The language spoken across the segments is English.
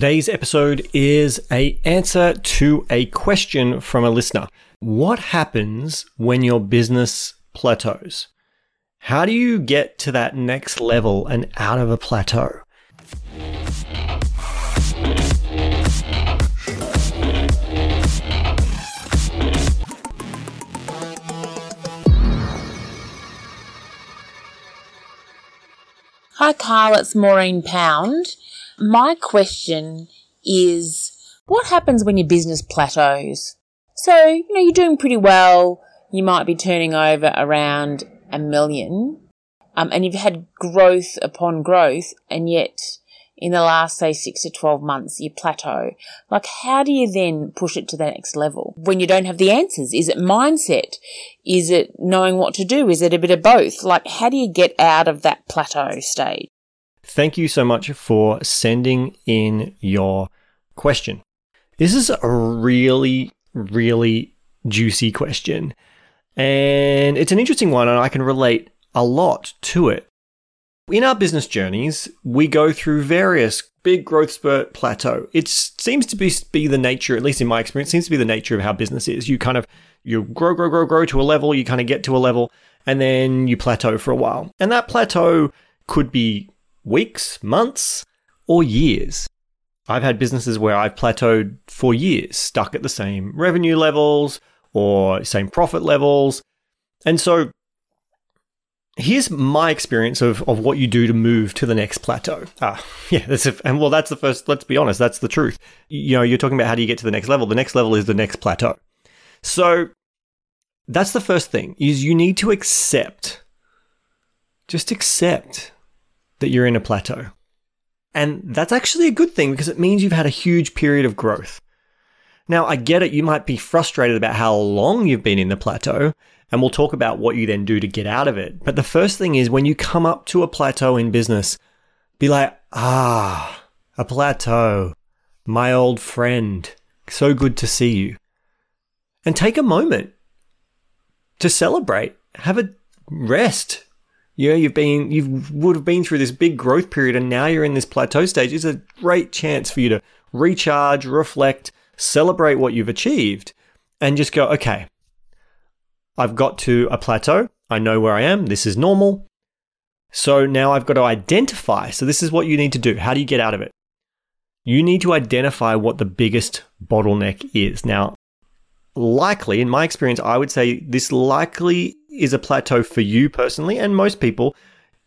Today's episode is a answer to a question from a listener. What happens when your business plateaus? How do you get to that next level and out of a plateau? Hi, Carl. It's Maureen Pound. My question is what happens when your business plateaus? So, you know, you're doing pretty well. You might be turning over around a million, um, and you've had growth upon growth, and yet in the last, say, six to 12 months, you plateau. Like, how do you then push it to the next level when you don't have the answers? Is it mindset? Is it knowing what to do? Is it a bit of both? Like, how do you get out of that plateau stage? Thank you so much for sending in your question. This is a really, really juicy question. And it's an interesting one, and I can relate a lot to it. In our business journeys, we go through various big growth spurt plateau. It seems to be, be the nature, at least in my experience, seems to be the nature of how business is. You kind of you grow, grow, grow, grow to a level, you kind of get to a level, and then you plateau for a while. And that plateau could be weeks, months, or years. I've had businesses where I've plateaued for years, stuck at the same revenue levels or same profit levels. And so here's my experience of, of what you do to move to the next plateau. Ah, yeah, that's a, and well, that's the first, let's be honest, that's the truth. You know, you're talking about how do you get to the next level? The next level is the next plateau. So that's the first thing is you need to accept, just accept that you're in a plateau. And that's actually a good thing because it means you've had a huge period of growth. Now, I get it, you might be frustrated about how long you've been in the plateau, and we'll talk about what you then do to get out of it. But the first thing is when you come up to a plateau in business, be like, ah, a plateau, my old friend, so good to see you. And take a moment to celebrate, have a rest, you know, you've been, you would have been through this big growth period and now you're in this plateau stage. It's a great chance for you to recharge, reflect, celebrate what you've achieved and just go, okay, I've got to a plateau. I know where I am. This is normal. So now I've got to identify. So this is what you need to do. How do you get out of it? You need to identify what the biggest bottleneck is. Now, likely, in my experience, I would say this likely is a plateau for you personally and most people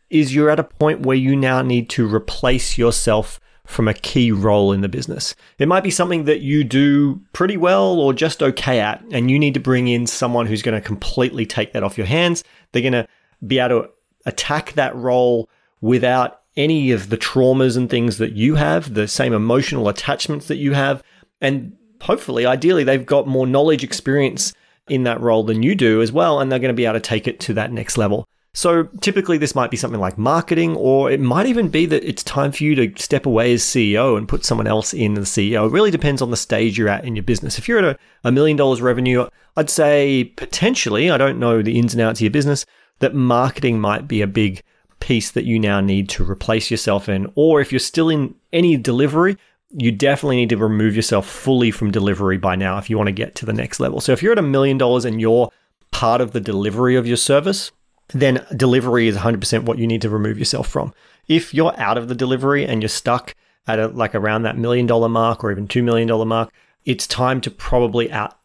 is you're at a point where you now need to replace yourself from a key role in the business. It might be something that you do pretty well or just okay at, and you need to bring in someone who's going to completely take that off your hands. They're going to be able to attack that role without any of the traumas and things that you have, the same emotional attachments that you have. And hopefully, ideally, they've got more knowledge, experience, in that role than you do as well, and they're going to be able to take it to that next level. So typically, this might be something like marketing, or it might even be that it's time for you to step away as CEO and put someone else in the CEO. It really depends on the stage you're at in your business. If you're at a, a million dollars revenue, I'd say potentially, I don't know the ins and outs of your business, that marketing might be a big piece that you now need to replace yourself in. Or if you're still in any delivery, you definitely need to remove yourself fully from delivery by now if you want to get to the next level. So if you're at a million dollars and you're part of the delivery of your service, then delivery is 100% what you need to remove yourself from. If you're out of the delivery and you're stuck at a, like around that million dollar mark or even $2 million mark, it's time to probably out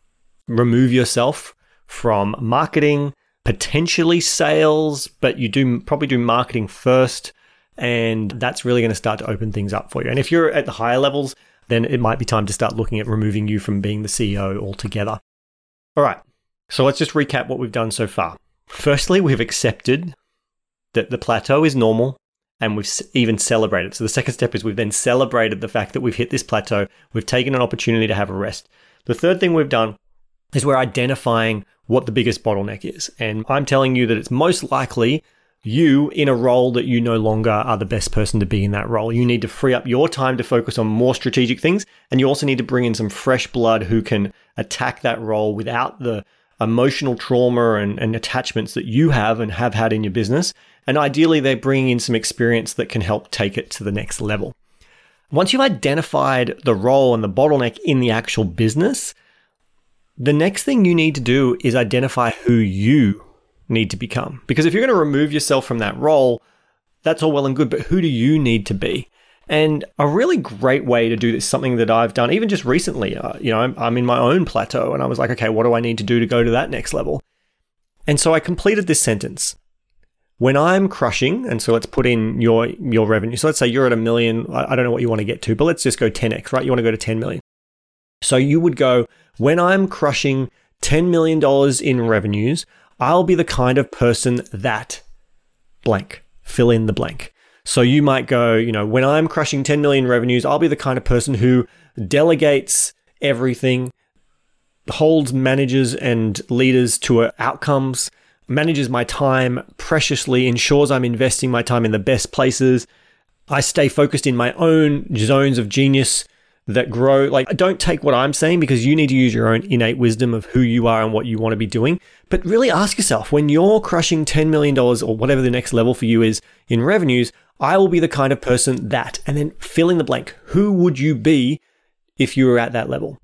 remove yourself from marketing, potentially sales, but you do probably do marketing first and that's really going to start to open things up for you. And if you're at the higher levels, then it might be time to start looking at removing you from being the CEO altogether. All right. So let's just recap what we've done so far. Firstly, we've accepted that the plateau is normal and we've even celebrated. So the second step is we've then celebrated the fact that we've hit this plateau. We've taken an opportunity to have a rest. The third thing we've done is we're identifying what the biggest bottleneck is. And I'm telling you that it's most likely you in a role that you no longer are the best person to be in that role. You need to free up your time to focus on more strategic things. And you also need to bring in some fresh blood who can attack that role without the emotional trauma and, and attachments that you have and have had in your business. And ideally, they're bringing in some experience that can help take it to the next level. Once you've identified the role and the bottleneck in the actual business, the next thing you need to do is identify who you need to become. Because if you're going to remove yourself from that role, that's all well and good, but who do you need to be? And a really great way to do this, something that I've done even just recently, uh, you know, I'm, I'm in my own plateau and I was like, okay, what do I need to do to go to that next level? And so I completed this sentence. When I'm crushing, and so let's put in your your revenue. So let's say you're at a million. I don't know what you want to get to, but let's just go 10x, right? You want to go to 10 million. So you would go, when I'm crushing $10 million in revenues, I'll be the kind of person that blank, fill in the blank. So you might go, you know, when I'm crushing 10 million revenues, I'll be the kind of person who delegates everything, holds managers and leaders to uh, outcomes, manages my time preciously, ensures I'm investing my time in the best places. I stay focused in my own zones of genius that grow. Like, don't take what I'm saying because you need to use your own innate wisdom of who you are and what you want to be doing. But really ask yourself when you're crushing $10 million or whatever the next level for you is in revenues, I will be the kind of person that, and then fill in the blank. Who would you be if you were at that level?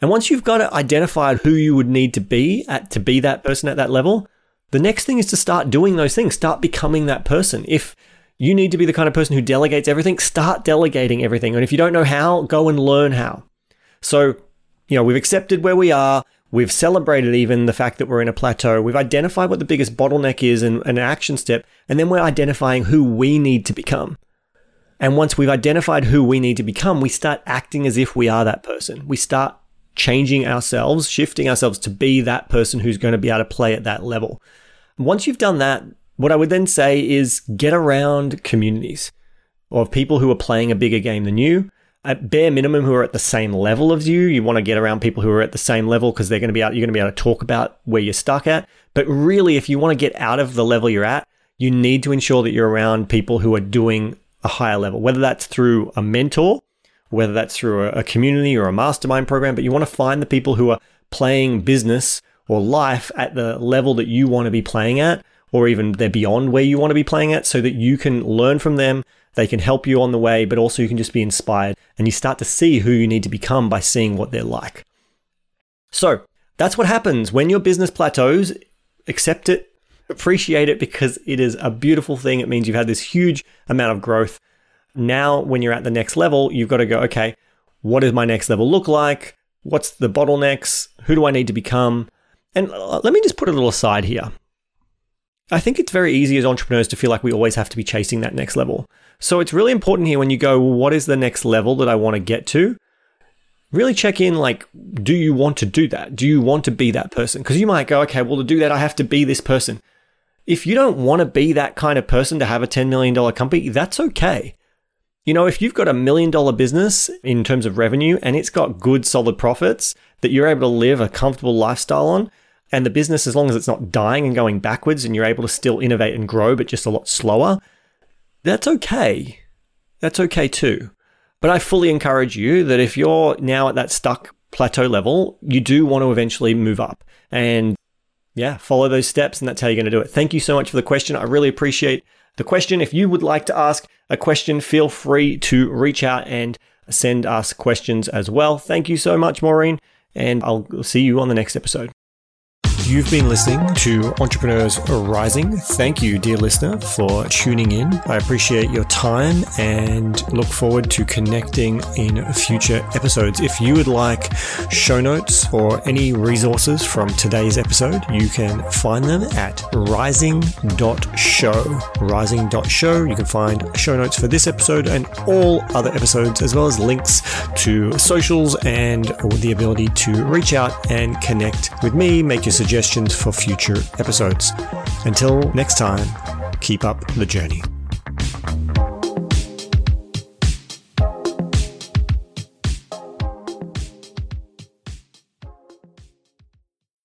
And once you've got it identified who you would need to be at to be that person at that level, the next thing is to start doing those things, start becoming that person. If you need to be the kind of person who delegates everything. Start delegating everything. And if you don't know how, go and learn how. So, you know, we've accepted where we are. We've celebrated even the fact that we're in a plateau. We've identified what the biggest bottleneck is and an action step. And then we're identifying who we need to become. And once we've identified who we need to become, we start acting as if we are that person. We start changing ourselves, shifting ourselves to be that person who's going to be able to play at that level. Once you've done that, what I would then say is get around communities of people who are playing a bigger game than you. At bare minimum, who are at the same level as you. You want to get around people who are at the same level because they're going to be out, you're going to be able to talk about where you're stuck at. But really, if you want to get out of the level you're at, you need to ensure that you're around people who are doing a higher level, whether that's through a mentor, whether that's through a community or a mastermind program. But you want to find the people who are playing business or life at the level that you want to be playing at or even they're beyond where you want to be playing at so that you can learn from them. They can help you on the way, but also you can just be inspired and you start to see who you need to become by seeing what they're like. So that's what happens when your business plateaus. Accept it, appreciate it because it is a beautiful thing. It means you've had this huge amount of growth. Now, when you're at the next level, you've got to go, okay, what does my next level look like? What's the bottlenecks? Who do I need to become? And uh, let me just put a little aside here. I think it's very easy as entrepreneurs to feel like we always have to be chasing that next level. So it's really important here when you go, well, what is the next level that I want to get to? Really check in like, do you want to do that? Do you want to be that person? Because you might go, okay, well, to do that, I have to be this person. If you don't want to be that kind of person to have a $10 million company, that's okay. You know, if you've got a million dollar business in terms of revenue and it's got good, solid profits that you're able to live a comfortable lifestyle on, and the business, as long as it's not dying and going backwards and you're able to still innovate and grow, but just a lot slower, that's okay. That's okay too. But I fully encourage you that if you're now at that stuck plateau level, you do want to eventually move up and yeah, follow those steps. And that's how you're going to do it. Thank you so much for the question. I really appreciate the question. If you would like to ask a question, feel free to reach out and send us questions as well. Thank you so much, Maureen. And I'll see you on the next episode. You've been listening to Entrepreneurs Rising. Thank you, dear listener, for tuning in. I appreciate your time and look forward to connecting in future episodes. If you would like show notes or any resources from today's episode, you can find them at rising.show. Rising.show. You can find show notes for this episode and all other episodes, as well as links to socials and the ability to reach out and connect with me, make your suggestions suggestions for future episodes. Until next time, keep up the journey.